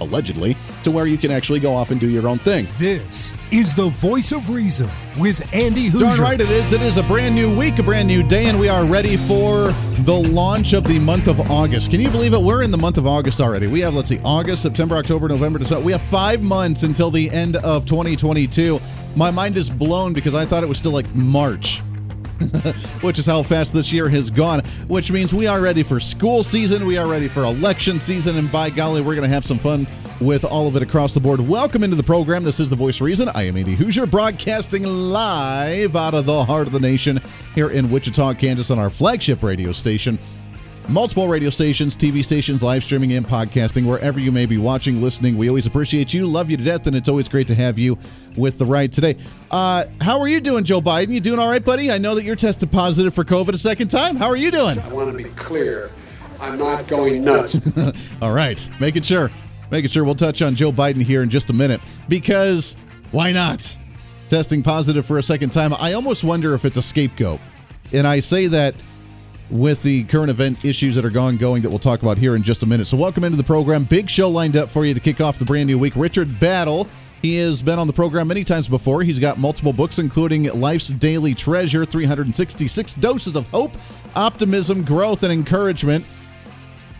allegedly, to where you can actually go off and do your own thing. This is the voice of reason with Andy Hooser. Darn right it is. It is a brand new week, a brand new day, and we are ready for the launch of the month of August. Can you believe it? We're in the month of August already. We have, let's see, August, September, October, November, December. We have five months until the end of 2022. My mind is blown because I thought it was still like March. which is how fast this year has gone, which means we are ready for school season, we are ready for election season, and by golly, we're going to have some fun with all of it across the board. Welcome into the program. This is The Voice Reason. I am Andy Hooser, broadcasting live out of the heart of the nation here in Wichita, Kansas, on our flagship radio station multiple radio stations, TV stations, live streaming, and podcasting, wherever you may be watching, listening. We always appreciate you, love you to death, and it's always great to have you with the ride today. Uh, how are you doing, Joe Biden? You doing all right, buddy? I know that you're tested positive for COVID a second time. How are you doing? I want to be clear. I'm not going nuts. all right, making sure. Making sure we'll touch on Joe Biden here in just a minute because why not? Testing positive for a second time. I almost wonder if it's a scapegoat. And I say that with the current event issues that are ongoing that we'll talk about here in just a minute. So, welcome into the program. Big show lined up for you to kick off the brand new week. Richard Battle. He has been on the program many times before. He's got multiple books, including Life's Daily Treasure 366 Doses of Hope, Optimism, Growth, and Encouragement.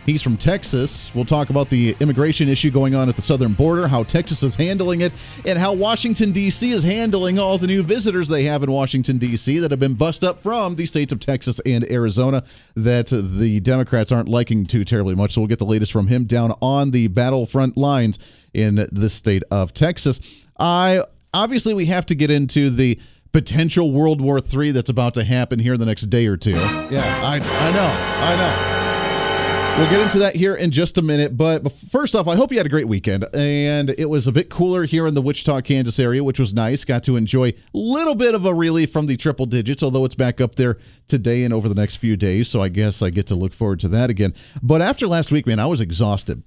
He's from Texas. We'll talk about the immigration issue going on at the southern border, how Texas is handling it, and how Washington, D.C. is handling all the new visitors they have in Washington, D.C. that have been bussed up from the states of Texas and Arizona that the Democrats aren't liking too terribly much. So we'll get the latest from him down on the battlefront lines in the state of Texas. I obviously we have to get into the potential World War III that's about to happen here in the next day or two. Yeah, I, I know, I know. We'll get into that here in just a minute. But first off, I hope you had a great weekend. And it was a bit cooler here in the Wichita, Kansas area, which was nice. Got to enjoy a little bit of a relief from the triple digits, although it's back up there today and over the next few days. So I guess I get to look forward to that again. But after last week, man, I was exhausted.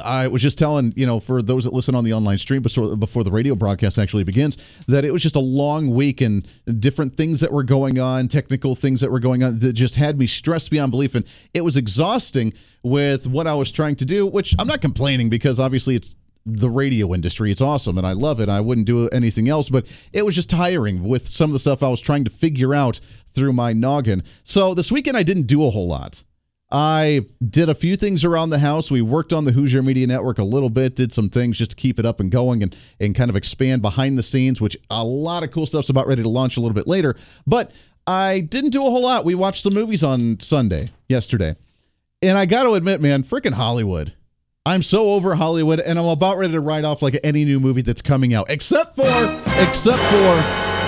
I was just telling, you know, for those that listen on the online stream before, the radio broadcast actually begins, that it was just a long week and different things that were going on, technical things that were going on that just had me stressed beyond belief. And it was exhausting with what I was trying to do, which I'm not complaining because obviously it's the radio industry. It's awesome and I love it. I wouldn't do anything else, but it was just tiring with some of the stuff I was trying to figure out through my noggin. So this weekend I didn't do a whole lot. I did a few things around the house. We worked on the Hooser Media Network a little bit, did some things just to keep it up and going and, and kind of expand behind the scenes, which a lot of cool stuff's about ready to launch a little bit later. But I didn't do a whole lot. We watched some movies on Sunday, yesterday. And I got to admit, man, freaking Hollywood. I'm so over Hollywood and I'm about ready to write off like any new movie that's coming out, except for, except for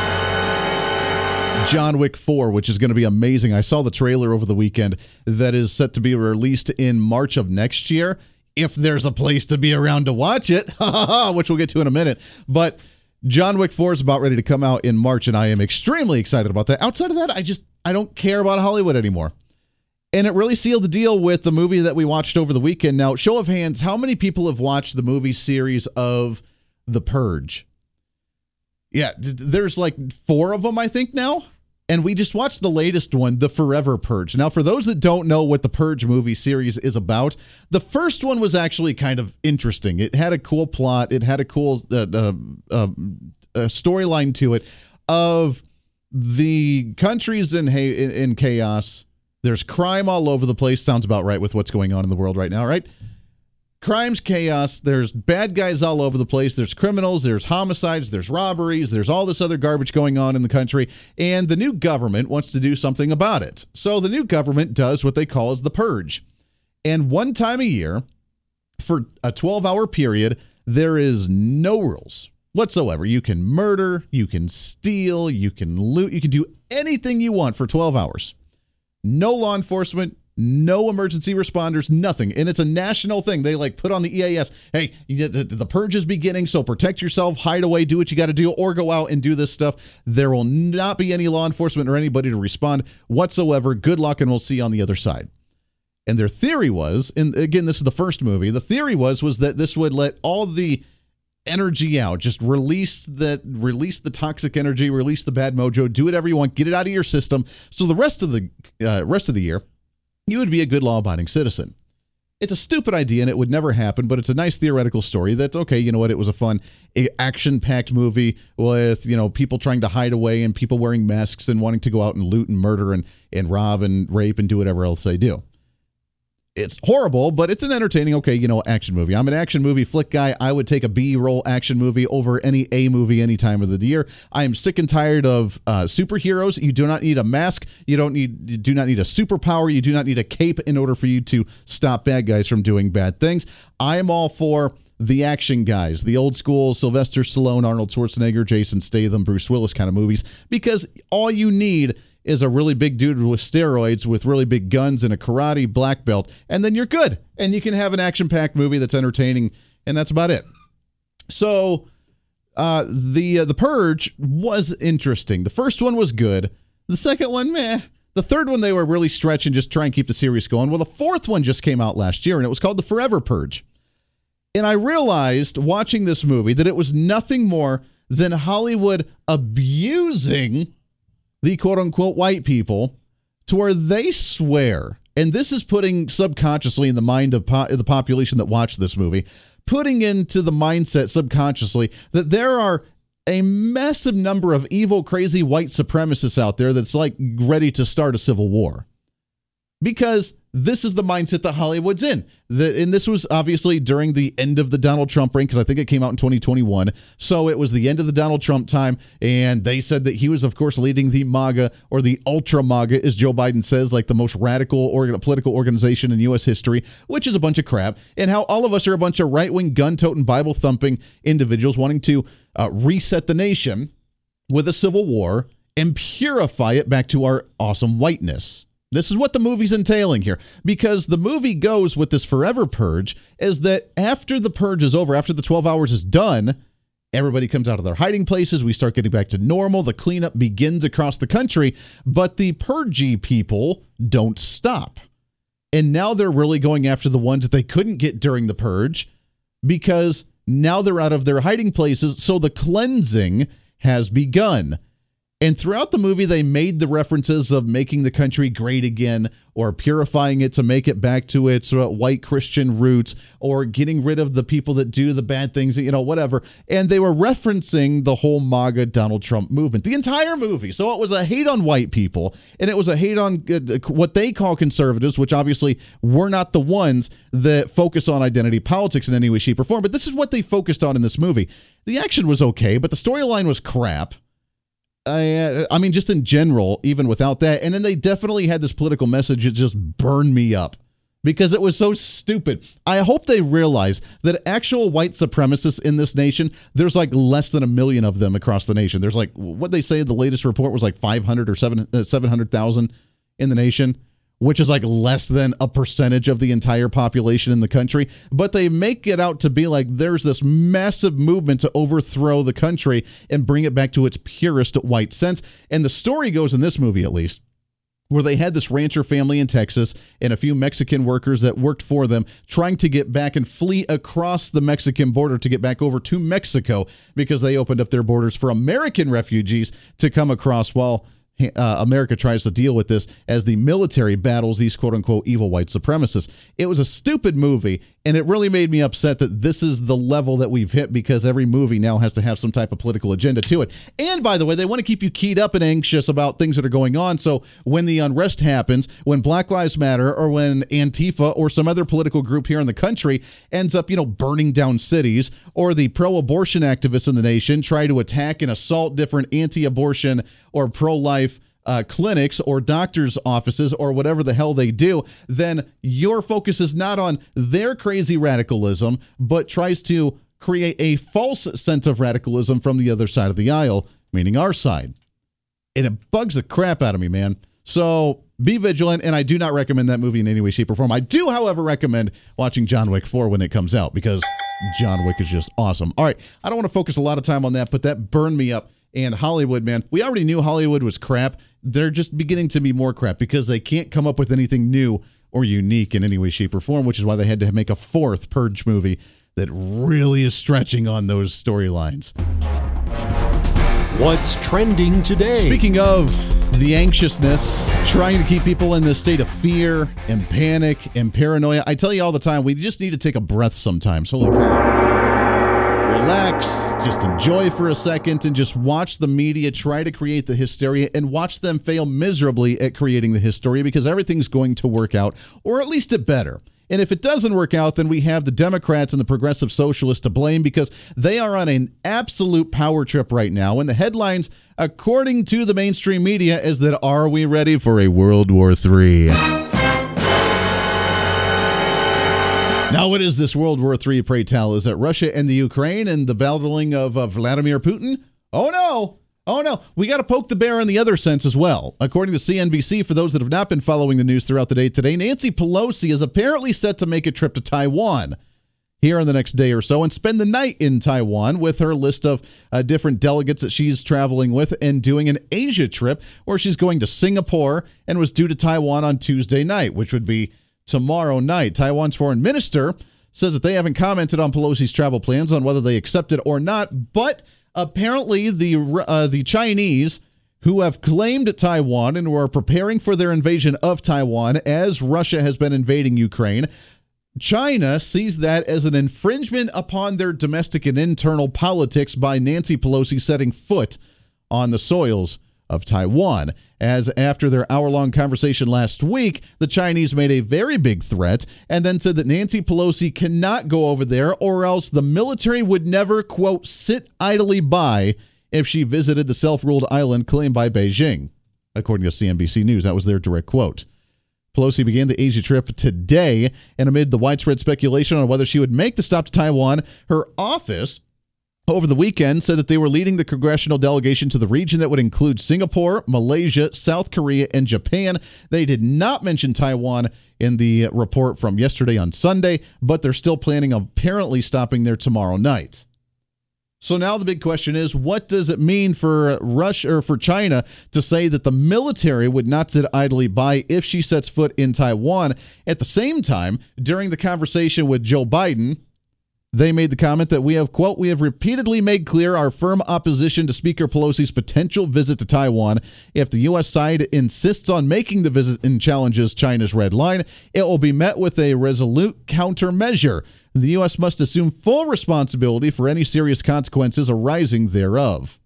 John Wick 4, which is going to be amazing. I saw the trailer over the weekend that is set to be released in March of next year. If there's a place to be around to watch it, which we'll get to in a minute. But John Wick 4 is about ready to come out in March, and I am extremely excited about that. Outside of that, I just I don't care about Hollywood anymore. And it really sealed the deal with the movie that we watched over the weekend. Now, show of hands, how many people have watched the movie series of The Purge? Yeah, there's like four of them, I think, now and we just watched the latest one, The Forever Purge. Now, for those that don't know what the Purge movie series is about, the first one was actually kind of interesting. It had a cool plot, it had a cool uh, uh, uh, storyline to it of the countries in, in, in chaos. There's crime all over the place. Sounds about right with what's going on in the world right now, right? Crimes chaos. There's bad guys all over the place. There's criminals there's homicides there's robberies there's all this other garbage going on in the country and the new government wants to do something about it. So the new government does what they call as the purge. And one time a year for a 12 hour period there is no rules whatsoever. You can murder you can steal you can loot you can do anything you want for 12 hours. No law enforcement no emergency responders, nothing. And it's a national thing. They like put on the EAS, hey, the, the purge is beginning, so protect yourself, hide away, do what you got to do, or go out and do this stuff. There will not be any law enforcement or anybody to respond whatsoever. Good luck, and we'll see you on the other side. And their theory was, and again, this is the first movie. The theory was was that this would let all the energy out. Just release that release the toxic energy, release the bad mojo, do whatever you want, get it out of your system. So the rest of the uh, rest of the year, you would be a good law-abiding citizen. It's a stupid idea and it would never happen, but it's a nice theoretical story that okay, you know what, it was a fun action-packed movie with, you know, people trying to hide away and people wearing masks and wanting to go out and loot and murder and and rob and rape and do whatever else they do it's horrible, but it's an entertaining, okay, you know, action movie. I'm an action movie flick guy. I would take a B roll action movie over any A movie any time of the year. I am sick and tired of uh, superheroes. You do not need a mask. You don't need. You do not need a superpower. You do not need a cape in order for you to stop bad guys from doing bad things. I am all for the action guys, the old school Sylvester Stallone, Arnold Schwarzenegger, Jason Statham, Bruce Willis kind of movies, because all you need is a really big dude with steroids with really big guns and a karate black belt, and then you're good. And you can have an action packed movie that's entertaining, and that's about it. So, uh, the uh, the Purge was interesting. The first one was good. The second one, meh. The third one, they were really stretching, just try and keep the series going. Well, the fourth one just came out last year, and it was called The Forever Purge. And I realized watching this movie that it was nothing more than Hollywood abusing the quote unquote white people to where they swear, and this is putting subconsciously in the mind of po- the population that watched this movie, putting into the mindset subconsciously that there are a massive number of evil, crazy white supremacists out there that's like ready to start a civil war. Because this is the mindset that Hollywood's in. The, and this was obviously during the end of the Donald Trump reign, because I think it came out in 2021. So it was the end of the Donald Trump time. And they said that he was, of course, leading the MAGA or the ultra MAGA, as Joe Biden says, like the most radical political organization in U.S. history, which is a bunch of crap. And how all of us are a bunch of right wing, gun toting, Bible thumping individuals wanting to uh, reset the nation with a civil war and purify it back to our awesome whiteness. This is what the movie's entailing here because the movie goes with this forever purge is that after the purge is over, after the 12 hours is done, everybody comes out of their hiding places. We start getting back to normal. The cleanup begins across the country, but the purgy people don't stop. And now they're really going after the ones that they couldn't get during the purge because now they're out of their hiding places. So the cleansing has begun. And throughout the movie, they made the references of making the country great again, or purifying it to make it back to its uh, white Christian roots, or getting rid of the people that do the bad things, you know, whatever. And they were referencing the whole MAGA Donald Trump movement, the entire movie. So it was a hate on white people, and it was a hate on uh, what they call conservatives, which obviously were not the ones that focus on identity politics in any way, shape, or form. But this is what they focused on in this movie. The action was okay, but the storyline was crap I, I mean, just in general, even without that. And then they definitely had this political message that just burned me up because it was so stupid. I hope they realize that actual white supremacists in this nation, there's like less than a million of them across the nation. There's like, what they say, the latest report was like 500 or 7, uh, 700,000 in the nation which is like less than a percentage of the entire population in the country. But they make it out to be like there's this massive movement to overthrow the country and bring it back to its purest white sense. And the story goes in this movie, at least where they had this rancher family in Texas and a few Mexican workers that worked for them trying to get back and flee across the Mexican border to get back over to Mexico because they opened up their borders for American refugees to come across while uh, America tries to deal with this as the military battles these quote unquote evil white supremacists. It was a stupid movie, and it really made me upset that this is the level that we've hit because every movie now has to have some type of political agenda to it. And by the way, they want to keep you keyed up and anxious about things that are going on. So when the unrest happens, when Black Lives Matter or when Antifa or some other political group here in the country ends up, you know, burning down cities, or the pro abortion activists in the nation try to attack and assault different anti abortion or pro life uh, clinics or doctors' offices or whatever the hell they do, then your focus is not on their crazy radicalism, but tries to create a false sense of radicalism from the other side of the aisle, meaning our side. And it bugs the crap out of me, man. So be vigilant, and I do not recommend that movie in any way, shape, or form. I do, however, recommend watching John Wick 4 when it comes out because John Wick is just awesome. All right, I don't want to focus a lot of time on that, but that burned me up. And Hollywood, man, we already knew Hollywood was crap. They're just beginning to be more crap because they can't come up with anything new or unique in any way, shape, or form, which is why they had to make a fourth Purge movie that really is stretching on those storylines. What's trending today? Speaking of the anxiousness, trying to keep people in this state of fear and panic and paranoia, I tell you all the time, we just need to take a breath sometimes. Holy cow. Relax, just enjoy for a second, and just watch the media try to create the hysteria and watch them fail miserably at creating the hysteria because everything's going to work out, or at least it better. And if it doesn't work out, then we have the Democrats and the progressive socialists to blame because they are on an absolute power trip right now. And the headlines, according to the mainstream media, is that are we ready for a World War III? Now, what is this World War III, pray tell? Is it Russia and the Ukraine and the battling of uh, Vladimir Putin? Oh, no. Oh no, we got to poke the bear in the other sense as well. According to CNBC, for those that have not been following the news throughout the day today, Nancy Pelosi is apparently set to make a trip to Taiwan here in the next day or so and spend the night in Taiwan with her list of uh, different delegates that she's traveling with and doing an Asia trip where she's going to Singapore and was due to Taiwan on Tuesday night, which would be tomorrow night. Taiwan's foreign minister says that they haven't commented on Pelosi's travel plans on whether they accept it or not, but apparently the uh, the Chinese who have claimed Taiwan and who are preparing for their invasion of Taiwan as Russia has been invading Ukraine. China sees that as an infringement upon their domestic and internal politics by Nancy Pelosi setting foot on the soils of Taiwan. As after their hour long conversation last week, the Chinese made a very big threat and then said that Nancy Pelosi cannot go over there or else the military would never, quote, sit idly by if she visited the self ruled island claimed by Beijing. According to CNBC News, that was their direct quote. Pelosi began the Asia trip today, and amid the widespread speculation on whether she would make the stop to Taiwan, her office over the weekend said that they were leading the congressional delegation to the region that would include Singapore, Malaysia, South Korea, and Japan. They did not mention Taiwan in the report from yesterday on Sunday, but they're still planning apparently stopping there tomorrow night. So now the big question is what does it mean for Russia or for China to say that the military would not sit idly by if she sets foot in Taiwan? At the same time, during the conversation with Joe Biden, they made the comment that we have, quote, we have repeatedly made clear our firm opposition to Speaker Pelosi's potential visit to Taiwan. If the U.S. side insists on making the visit and challenges China's red line, it will be met with a resolute countermeasure. The U.S. must assume full responsibility for any serious consequences arising thereof.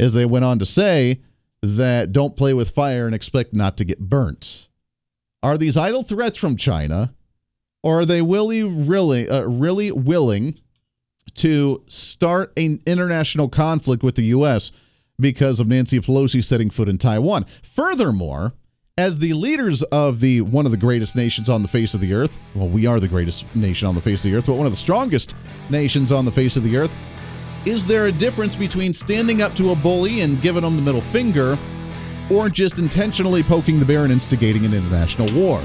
As they went on to say, that don't play with fire and expect not to get burnt. Are these idle threats from China? Or are they really, really, uh, really willing to start an international conflict with the U.S. because of Nancy Pelosi setting foot in Taiwan? Furthermore, as the leaders of the one of the greatest nations on the face of the earth, well, we are the greatest nation on the face of the earth, but one of the strongest nations on the face of the earth, is there a difference between standing up to a bully and giving them the middle finger, or just intentionally poking the bear and instigating an international war?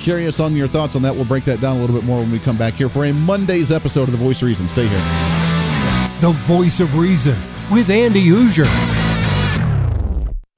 Curious on your thoughts on that. We'll break that down a little bit more when we come back here for a Monday's episode of The Voice of Reason. Stay here. The Voice of Reason with Andy Hooser.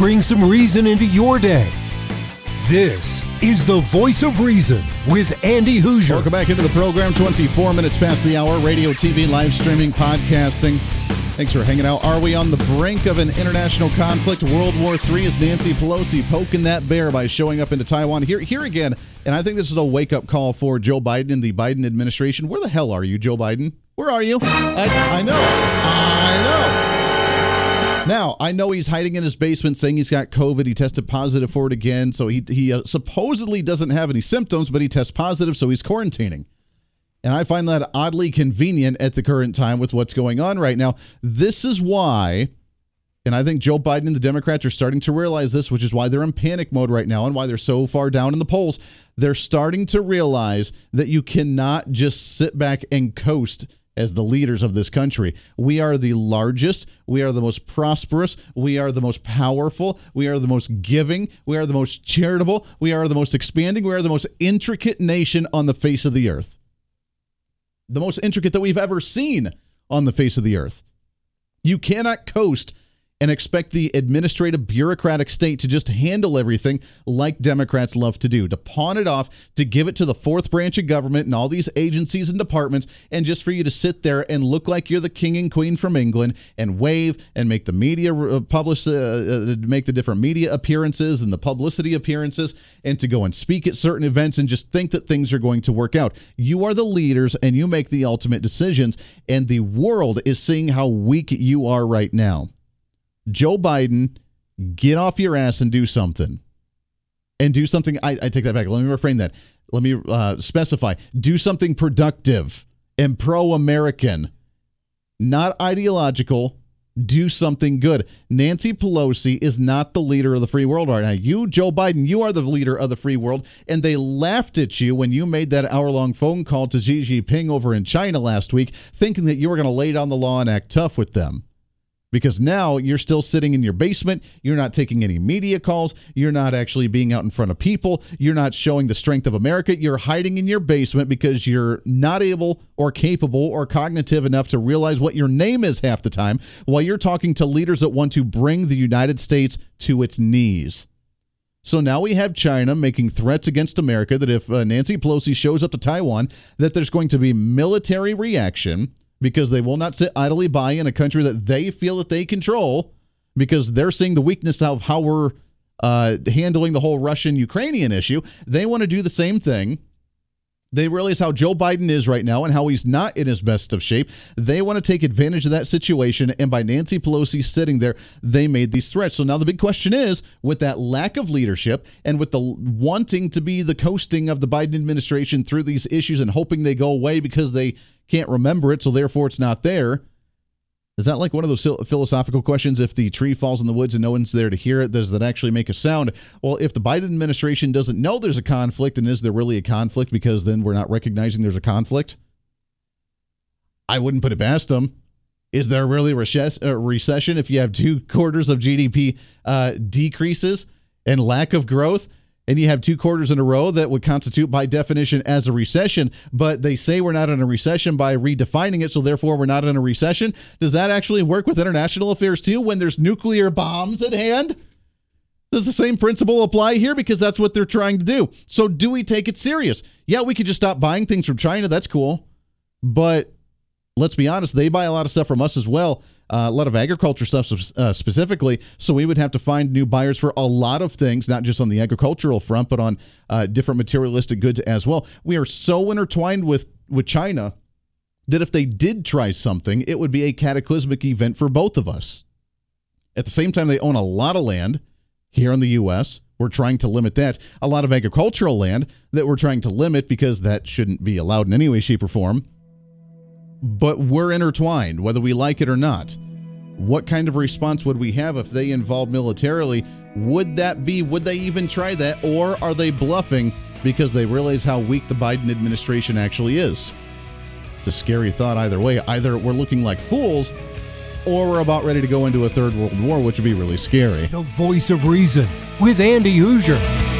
Bring some reason into your day. This is the voice of reason with Andy Hooser. Welcome back into the program. 24 minutes past the hour. Radio, TV, live streaming, podcasting. Thanks for hanging out. Are we on the brink of an international conflict? World War III is Nancy Pelosi poking that bear by showing up into Taiwan. Here, here again, and I think this is a wake up call for Joe Biden and the Biden administration. Where the hell are you, Joe Biden? Where are you? I, I know. Now, I know he's hiding in his basement saying he's got COVID. He tested positive for it again. So he, he uh, supposedly doesn't have any symptoms, but he tests positive, so he's quarantining. And I find that oddly convenient at the current time with what's going on right now. This is why, and I think Joe Biden and the Democrats are starting to realize this, which is why they're in panic mode right now and why they're so far down in the polls. They're starting to realize that you cannot just sit back and coast as the leaders of this country. We are the largest, we are the most prosperous, we are the most powerful, we are the most giving, we are the most charitable, we are the most expanding, we are the most intricate nation on the face of the earth. The most intricate that we've ever seen on the face of the earth. You cannot coast and expect the administrative bureaucratic state to just handle everything like Democrats love to do, to pawn it off, to give it to the fourth branch of government and all these agencies and departments, and just for you to sit there and look like you're the king and queen from England and wave and make the media uh, publish, uh, uh, make the different media appearances and the publicity appearances, and to go and speak at certain events and just think that things are going to work out. You are the leaders and you make the ultimate decisions, and the world is seeing how weak you are right now. Joe Biden, get off your ass and do something. And do something. I, I take that back. Let me reframe that. Let me uh, specify. Do something productive and pro American, not ideological. Do something good. Nancy Pelosi is not the leader of the free world right now. You, Joe Biden, you are the leader of the free world. And they laughed at you when you made that hour long phone call to Xi Jinping over in China last week, thinking that you were going to lay down the law and act tough with them because now you're still sitting in your basement. You're not taking any media calls. You're not actually being out in front of people. You're not showing the strength of America. You're hiding in your basement because you're not able or capable or cognitive enough to realize what your name is half the time while you're talking to leaders that want to bring the United States to its knees. So now we have China making threats against America that if uh, Nancy Pelosi shows up to Taiwan that there's going to be military reaction because they will not sit idly by in a country that they feel that they control because they're seeing the weakness of how we're uh, handling the whole Russian Ukrainian issue. They want to do the same thing. They realize how Joe Biden is right now and how he's not in his best of shape. They want to take advantage of that situation. And by Nancy Pelosi sitting there, they made these threats. So now the big question is with that lack of leadership and with the wanting to be the coasting of the Biden administration through these issues and hoping they go away because they can't remember it, so therefore it's not there. Is that like one of those philosophical questions? If the tree falls in the woods and no one's there to hear it, does that actually make a sound? Well, if the Biden administration doesn't know there's a conflict, then is there really a conflict because then we're not recognizing there's a conflict? I wouldn't put it past them. Is there really a recession if you have two quarters of GDP uh, decreases and lack of growth? And you have two quarters in a row that would constitute by definition as a recession, but they say we're not in a recession by redefining it, so therefore we're not in a recession. Does that actually work with international affairs too when there's nuclear bombs at hand? Does the same principle apply here? Because that's what they're trying to do. So, do we take it serious? Yeah, we could just stop buying things from China. That's cool. But let's be honest, they buy a lot of stuff from us as well. A lot of agriculture stuff uh, specifically. So we would have to find new buyers for a lot of things, not just on the agricultural front, but on uh, different materialistic goods as well. We are so intertwined with with China that if they did try something, it would be a cataclysmic event for both of us. At the same time, they own a lot of land here in the U.S. We're trying to limit that. A lot of agricultural land that we're trying to limit because that shouldn't be allowed in any way, shape, or form but we're intertwined, whether we like it or not. What kind of response would we have if they involved militarily? Would that be, would they even try that? Or are they bluffing because they realize how weak the Biden administration actually is? It's a scary thought either way. Either we're looking like fools or we're about ready to go into a third world war, which would be really scary. The voice of reason with Andy Hooser.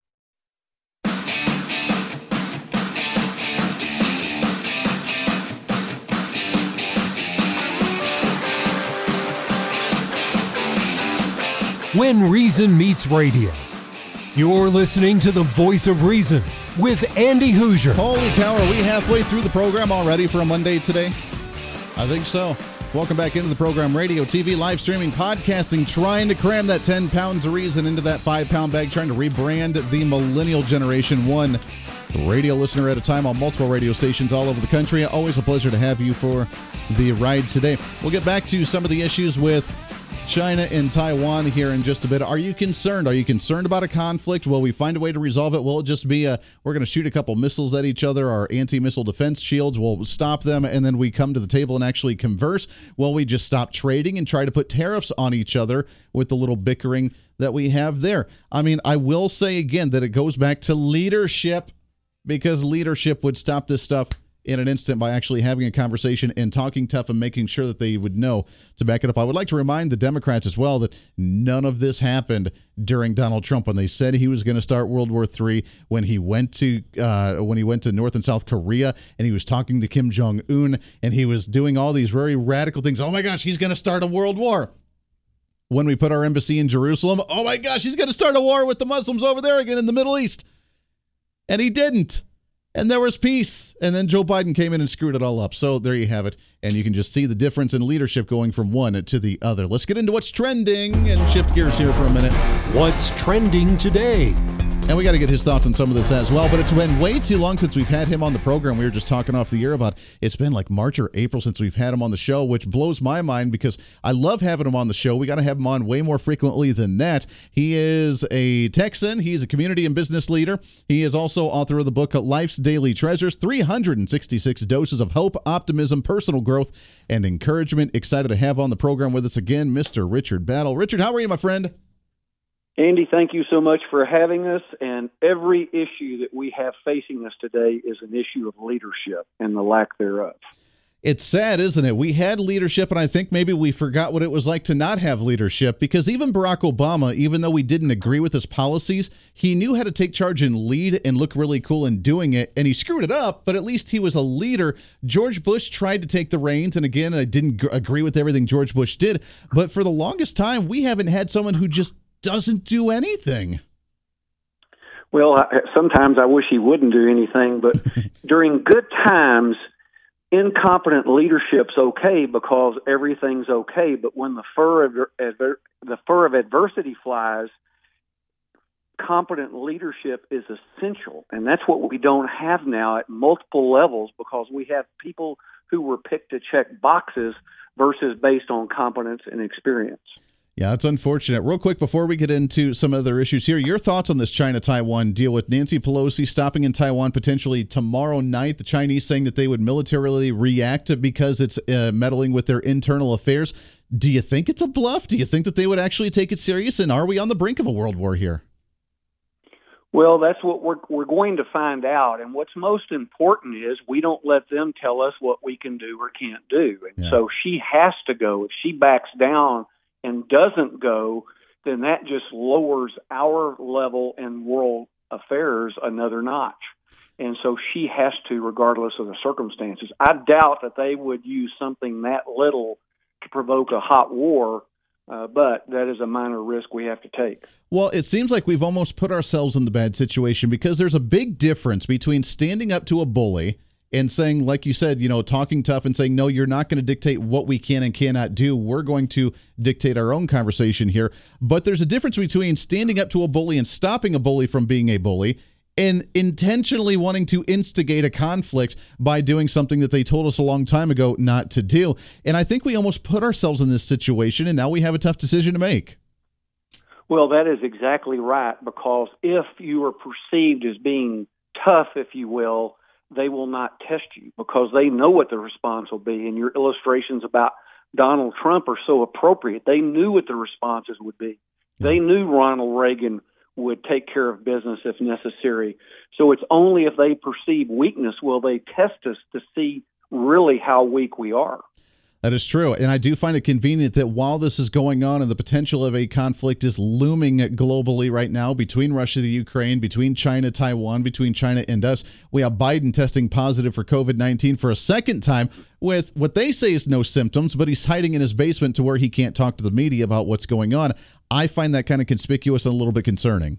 When Reason Meets Radio. You're listening to the voice of reason with Andy Hooser. Holy cow, are we halfway through the program already for a Monday today? I think so. Welcome back into the program radio, TV, live streaming, podcasting, trying to cram that 10 pounds of reason into that five pound bag, trying to rebrand the millennial generation one radio listener at a time on multiple radio stations all over the country. Always a pleasure to have you for the ride today. We'll get back to some of the issues with China and Taiwan here in just a bit. Are you concerned? Are you concerned about a conflict? Will we find a way to resolve it? Will it just be a we're going to shoot a couple missiles at each other? Our anti-missile defense shields will stop them, and then we come to the table and actually converse? Will we just stop trading and try to put tariffs on each other with the little bickering that we have there? I mean, I will say again that it goes back to leadership because leadership would stop this stuff in an instant by actually having a conversation and talking tough and making sure that they would know to back it up. I would like to remind the Democrats as well that none of this happened during Donald Trump when they said he was going to start World War III. When he went to uh, when he went to North and South Korea and he was talking to Kim Jong Un and he was doing all these very radical things. Oh my gosh, he's going to start a world war when we put our embassy in Jerusalem. Oh my gosh, he's going to start a war with the Muslims over there again in the Middle East. And he didn't and there was peace. And then Joe Biden came in and screwed it all up. So there you have it. And you can just see the difference in leadership going from one to the other. Let's get into what's trending and shift gears here for a minute. What's trending today? And we got to get his thoughts on some of this as well. But it's been way too long since we've had him on the program. We were just talking off the air about it's been like March or April since we've had him on the show, which blows my mind because I love having him on the show. We got to have him on way more frequently than that. He is a Texan, he's a community and business leader. He is also author of the book Life's Daily Treasures 366 Doses of Hope, Optimism, Personal Growth, and Encouragement. Excited to have on the program with us again, Mr. Richard Battle. Richard, how are you, my friend? Andy, thank you so much for having us. And every issue that we have facing us today is an issue of leadership and the lack thereof. It's sad, isn't it? We had leadership, and I think maybe we forgot what it was like to not have leadership because even Barack Obama, even though we didn't agree with his policies, he knew how to take charge and lead and look really cool in doing it. And he screwed it up, but at least he was a leader. George Bush tried to take the reins, and again, I didn't agree with everything George Bush did. But for the longest time, we haven't had someone who just doesn't do anything. Well, sometimes I wish he wouldn't do anything, but during good times, incompetent leadership's okay because everything's okay. But when the fur of adver- the fur of adversity flies, competent leadership is essential, and that's what we don't have now at multiple levels because we have people who were picked to check boxes versus based on competence and experience. Yeah, it's unfortunate. Real quick before we get into some other issues here, your thoughts on this China Taiwan deal with Nancy Pelosi stopping in Taiwan potentially tomorrow night, the Chinese saying that they would militarily react because it's uh, meddling with their internal affairs. Do you think it's a bluff? Do you think that they would actually take it serious? And are we on the brink of a world war here? Well, that's what we're we're going to find out. And what's most important is we don't let them tell us what we can do or can't do. And yeah. so she has to go. If she backs down and doesn't go, then that just lowers our level in world affairs another notch. And so she has to, regardless of the circumstances. I doubt that they would use something that little to provoke a hot war uh, but that is a minor risk we have to take. Well, it seems like we've almost put ourselves in the bad situation because there's a big difference between standing up to a bully and saying, like you said, you know, talking tough and saying, no, you're not going to dictate what we can and cannot do. We're going to dictate our own conversation here. But there's a difference between standing up to a bully and stopping a bully from being a bully and intentionally wanting to instigate a conflict by doing something that they told us a long time ago not to do. And I think we almost put ourselves in this situation, and now we have a tough decision to make. Well, that is exactly right, because if you are perceived as being tough, if you will, they will not test you because they know what the response will be. And your illustrations about Donald Trump are so appropriate. They knew what the responses would be. They knew Ronald Reagan would take care of business if necessary. So it's only if they perceive weakness will they test us to see really how weak we are. That is true. And I do find it convenient that while this is going on and the potential of a conflict is looming globally right now between Russia, the Ukraine, between China, Taiwan, between China and us, we have Biden testing positive for COVID 19 for a second time with what they say is no symptoms, but he's hiding in his basement to where he can't talk to the media about what's going on. I find that kind of conspicuous and a little bit concerning.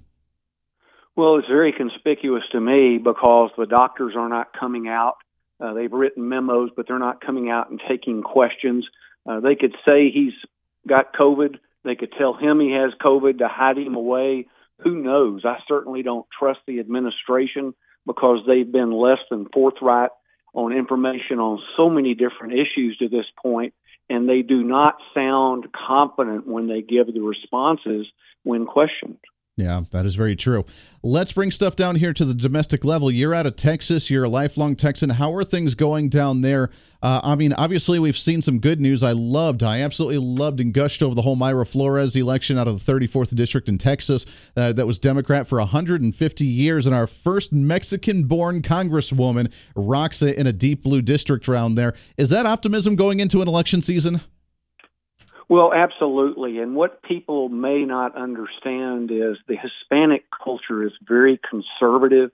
Well, it's very conspicuous to me because the doctors are not coming out uh, they've written memos, but they're not coming out and taking questions. Uh, they could say he's got COVID. They could tell him he has COVID to hide him away. Who knows? I certainly don't trust the administration because they've been less than forthright on information on so many different issues to this point, and they do not sound competent when they give the responses when questioned. Yeah, that is very true. Let's bring stuff down here to the domestic level. You're out of Texas. You're a lifelong Texan. How are things going down there? Uh, I mean, obviously, we've seen some good news. I loved, I absolutely loved and gushed over the whole Mayra Flores election out of the 34th district in Texas. Uh, that was Democrat for 150 years, and our first Mexican-born Congresswoman rocks it in a deep blue district round there. Is that optimism going into an election season? Well, absolutely. And what people may not understand is the Hispanic culture is very conservative,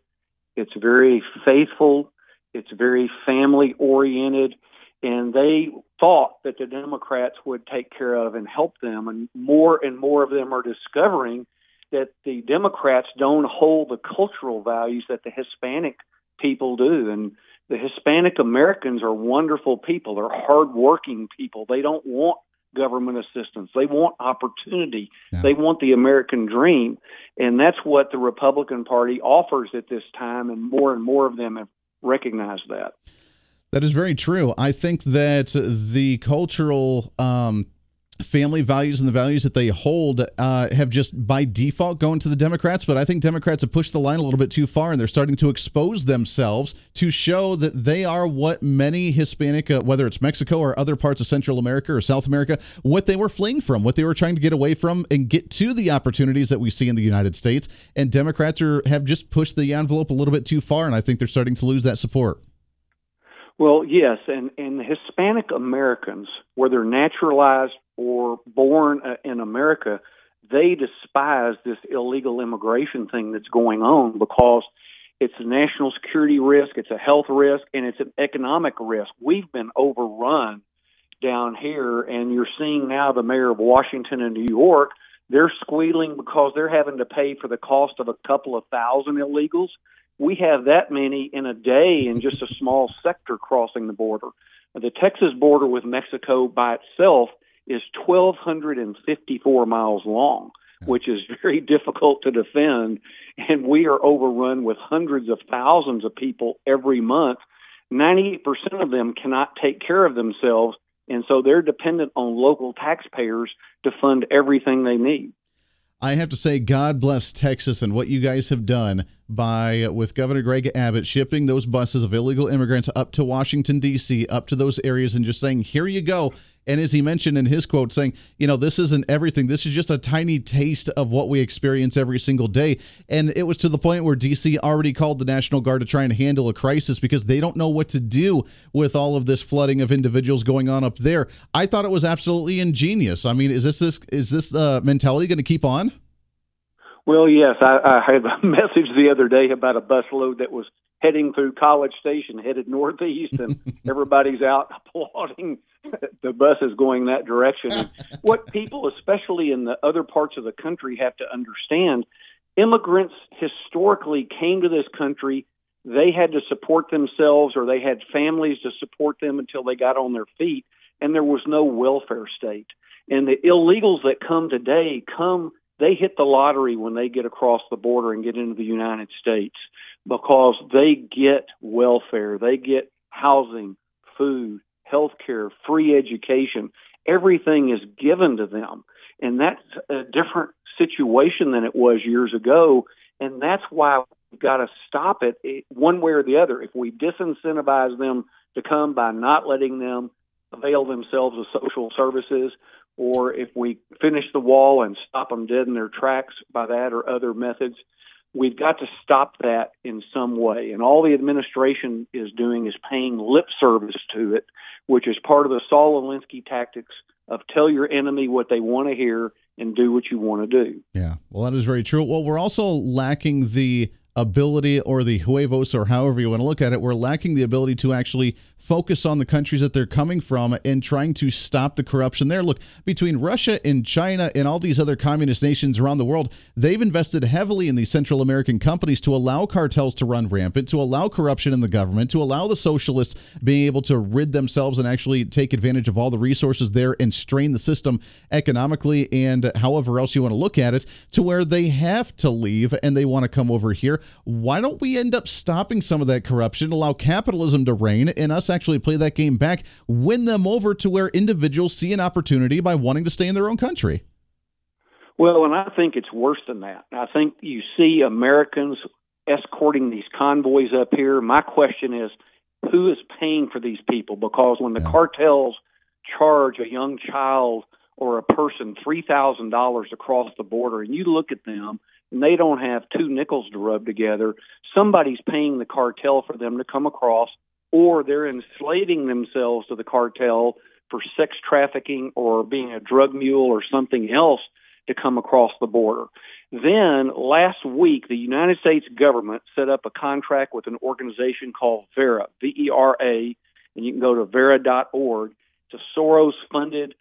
it's very faithful, it's very family oriented, and they thought that the Democrats would take care of and help them. And more and more of them are discovering that the Democrats don't hold the cultural values that the Hispanic people do. And the Hispanic Americans are wonderful people. They're hardworking people. They don't want government assistance. They want opportunity. Yeah. They want the American dream. And that's what the Republican Party offers at this time, and more and more of them have recognized that. That is very true. I think that the cultural um, family values and the values that they hold uh, have just by default gone to the Democrats. But I think Democrats have pushed the line a little bit too far, and they're starting to expose themselves to show that they are what many Hispanic, uh, whether it's Mexico or other parts of Central America or South America, what they were fleeing from, what they were trying to get away from, and get to the opportunities that we see in the United States. And Democrats are have just pushed the envelope a little bit too far, and I think they're starting to lose that support. Well, yes, and and Hispanic Americans, whether naturalized or born uh, in America, they despise this illegal immigration thing that's going on because it's a national security risk, it's a health risk, and it's an economic risk. We've been overrun down here, and you're seeing now the mayor of Washington and New York, they're squealing because they're having to pay for the cost of a couple of thousand illegals. We have that many in a day in just a small sector crossing the border. The Texas border with Mexico by itself is 1,254 miles long. which is very difficult to defend. And we are overrun with hundreds of thousands of people every month. 98% of them cannot take care of themselves. And so they're dependent on local taxpayers to fund everything they need. I have to say, God bless Texas and what you guys have done by with Governor Greg Abbott shipping those buses of illegal immigrants up to Washington D.C., up to those areas, and just saying, "Here you go." And as he mentioned in his quote, saying, you know, this isn't everything. This is just a tiny taste of what we experience every single day. And it was to the point where DC already called the National Guard to try and handle a crisis because they don't know what to do with all of this flooding of individuals going on up there. I thought it was absolutely ingenious. I mean, is this this is this uh, mentality going to keep on? Well, yes, I, I had a message the other day about a busload that was heading through College Station, headed northeast, and everybody's out applauding the bus is going that direction. And what people, especially in the other parts of the country, have to understand immigrants historically came to this country. They had to support themselves or they had families to support them until they got on their feet, and there was no welfare state. And the illegals that come today come they hit the lottery when they get across the border and get into the United States because they get welfare, they get housing, food, health care, free education. Everything is given to them. And that's a different situation than it was years ago. And that's why we've got to stop it eh, one way or the other. If we disincentivize them to come by not letting them avail themselves of social services, or if we finish the wall and stop them dead in their tracks by that or other methods, we've got to stop that in some way. And all the administration is doing is paying lip service to it, which is part of the Saul Alinsky tactics of tell your enemy what they want to hear and do what you want to do. Yeah, well, that is very true. Well, we're also lacking the ability or the huevos or however you want to look at it, we're lacking the ability to actually focus on the countries that they're coming from and trying to stop the corruption there. Look, between Russia and China and all these other communist nations around the world, they've invested heavily in these Central American companies to allow cartels to run rampant, to allow corruption in the government, to allow the socialists being able to rid themselves and actually take advantage of all the resources there and strain the system economically and however else you want to look at it to where they have to leave and they want to come over here why don't we end up stopping some of that corruption, allow capitalism to reign, and us actually play that game back, win them over to where individuals see an opportunity by wanting to stay in their own country? Well, and I think it's worse than that. I think you see Americans escorting these convoys up here. My question is who is paying for these people? Because when the yeah. cartels charge a young child or a person $3,000 across the border, and you look at them and they don't have two nickels to rub together, somebody's paying the cartel for them to come across, or they're enslaving themselves to the cartel for sex trafficking or being a drug mule or something else to come across the border. Then last week, the United States government set up a contract with an organization called VERA, V E R A, and you can go to vera.org. It's a Soros funded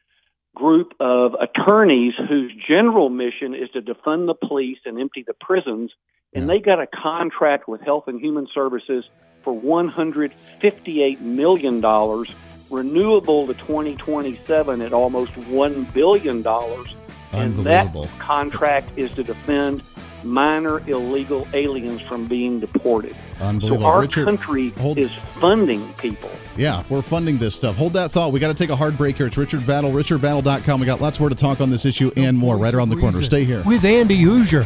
group of attorneys whose general mission is to defund the police and empty the prisons. And they got a contract with Health and Human Services for $158 million, renewable to 2027 at almost $1 billion. And that contract is to defend minor illegal aliens from being deported. Unbelievable. So our Richard, country hold, is funding people. Yeah, we're funding this stuff. Hold that thought. We got to take a hard break here. It's Richard Battle, richardbattle.com. We got lots more to talk on this issue and more right around the corner. Stay here. With Andy Hooser.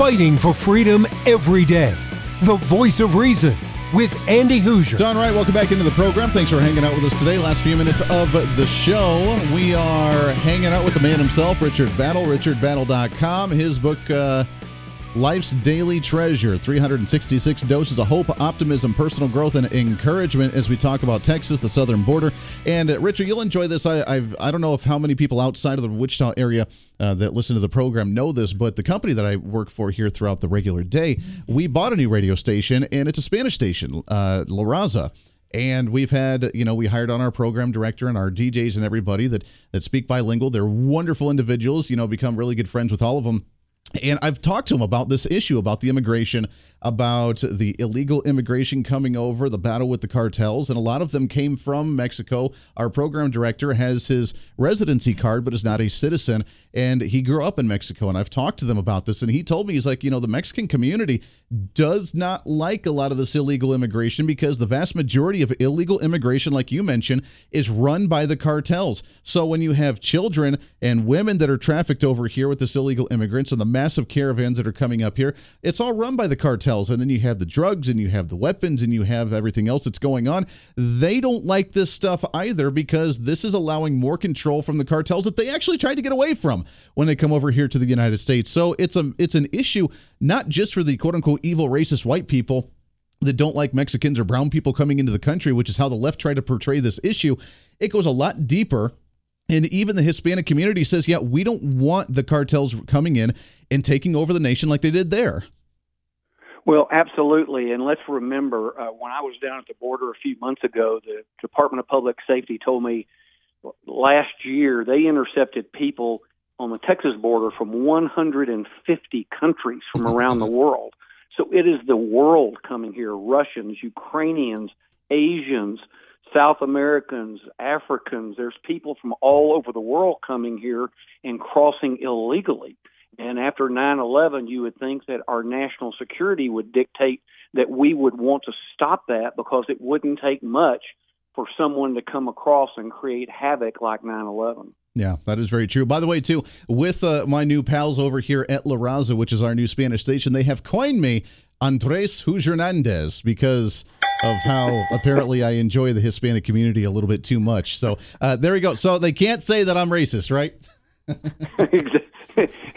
Fighting for freedom every day. The voice of reason with Andy Hooser. Don Wright, welcome back into the program. Thanks for hanging out with us today. Last few minutes of the show, we are hanging out with the man himself, Richard Battle, richardbattle.com. His book, uh, Life's Daily Treasure 366 doses of hope, optimism, personal growth, and encouragement as we talk about Texas, the southern border. And uh, Richard, you'll enjoy this. I I've, I don't know if how many people outside of the Wichita area uh, that listen to the program know this, but the company that I work for here throughout the regular day, we bought a new radio station, and it's a Spanish station, uh, La Raza and we've had you know we hired on our program director and our DJs and everybody that that speak bilingual. They're wonderful individuals. You know, become really good friends with all of them. And I've talked to him about this issue about the immigration, about the illegal immigration coming over, the battle with the cartels, and a lot of them came from Mexico. Our program director has his residency card, but is not a citizen, and he grew up in Mexico. And I've talked to them about this, and he told me he's like, you know, the Mexican community does not like a lot of this illegal immigration because the vast majority of illegal immigration, like you mentioned, is run by the cartels. So when you have children and women that are trafficked over here with this illegal immigrants and the massive caravans that are coming up here, it's all run by the cartels. And then you have the drugs and you have the weapons and you have everything else that's going on. They don't like this stuff either because this is allowing more control from the cartels that they actually tried to get away from when they come over here to the United States. So it's a it's an issue not just for the quote unquote evil racist white people that don't like Mexicans or brown people coming into the country, which is how the left tried to portray this issue. It goes a lot deeper. And even the Hispanic community says, yeah, we don't want the cartels coming in and taking over the nation like they did there. Well, absolutely. And let's remember uh, when I was down at the border a few months ago, the Department of Public Safety told me last year they intercepted people on the Texas border from 150 countries from around the world. So it is the world coming here Russians, Ukrainians, Asians, South Americans, Africans. There's people from all over the world coming here and crossing illegally. And after 9 11, you would think that our national security would dictate that we would want to stop that because it wouldn't take much for someone to come across and create havoc like 9 11. Yeah, that is very true. By the way, too, with uh, my new pals over here at La Raza, which is our new Spanish station, they have coined me Andres Hernandez because of how apparently I enjoy the Hispanic community a little bit too much. So uh, there we go. So they can't say that I'm racist, right? exactly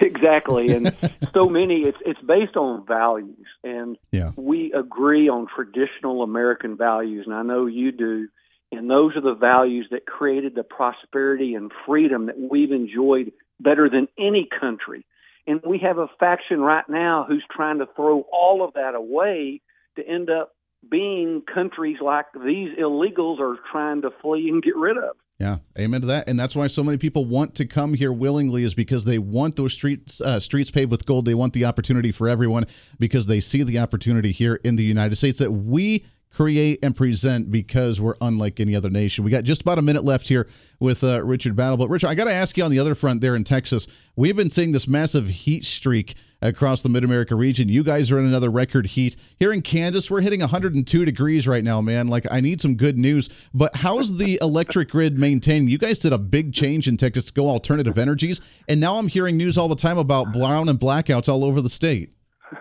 and so many it's it's based on values. And yeah. we agree on traditional american values. And i know you do. And those are the values that created the prosperity and freedom that we've enjoyed better than any country. And we have a faction right now who's trying to throw all of that away to end up being countries like these illegals are trying to flee and get rid of yeah, amen to that. And that's why so many people want to come here willingly is because they want those streets uh, streets paved with gold. They want the opportunity for everyone because they see the opportunity here in the United States that we create and present because we're unlike any other nation. We got just about a minute left here with uh, Richard Battle. But Richard, I got to ask you on the other front there in Texas, we've been seeing this massive heat streak across the Mid America region. You guys are in another record heat. Here in Kansas, we're hitting 102 degrees right now, man. Like, I need some good news. But how's the electric grid maintaining? You guys did a big change in Texas to go alternative energies. And now I'm hearing news all the time about brown and blackouts all over the state.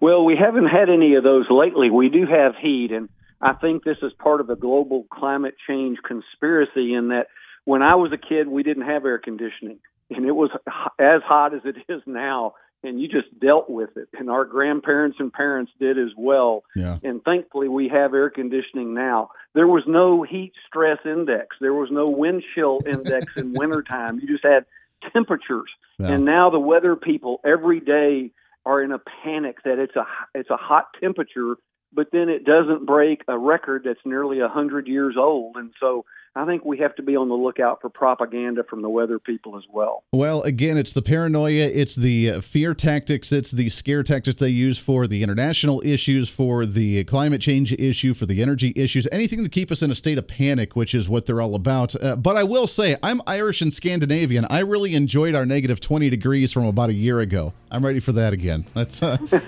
Well, we haven't had any of those lately. We do have heat, and I think this is part of the global climate change conspiracy in that when I was a kid, we didn't have air conditioning, and it was as hot as it is now, and you just dealt with it. And our grandparents and parents did as well. Yeah. And thankfully, we have air conditioning now. There was no heat stress index, there was no wind chill index in wintertime. You just had temperatures. Yeah. And now the weather people every day are in a panic that it's a it's a hot temperature, but then it doesn't break a record that's nearly a hundred years old, and so I think we have to be on the lookout for propaganda from the weather people as well. Well, again, it's the paranoia, it's the uh, fear tactics, it's the scare tactics they use for the international issues, for the climate change issue, for the energy issues, anything to keep us in a state of panic, which is what they're all about. Uh, but I will say, I'm Irish and Scandinavian. I really enjoyed our negative 20 degrees from about a year ago. I'm ready for that again. That's uh,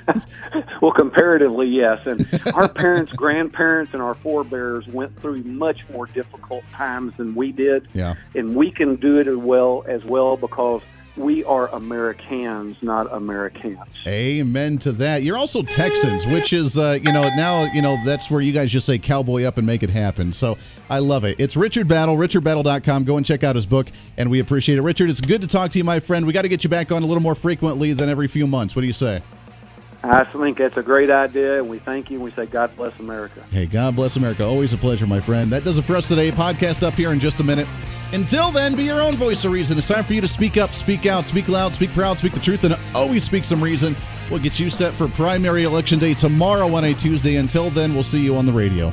well, comparatively, yes. And our parents, grandparents, and our forebears went through much more difficult times than we did. Yeah. And we can do it as well as well because we are Americans, not Americans. Amen to that. You're also Texans, which is, uh, you know, now, you know, that's where you guys just say cowboy up and make it happen. So I love it. It's Richard Battle, richardbattle.com. Go and check out his book, and we appreciate it. Richard, it's good to talk to you, my friend. We got to get you back on a little more frequently than every few months. What do you say? I think that's a great idea, and we thank you and we say, God bless America. Hey, God bless America. Always a pleasure, my friend. That does it for us today. Podcast up here in just a minute. Until then, be your own voice of reason. It's time for you to speak up, speak out, speak loud, speak proud, speak the truth, and always speak some reason. We'll get you set for primary election day tomorrow on a Tuesday. Until then, we'll see you on the radio.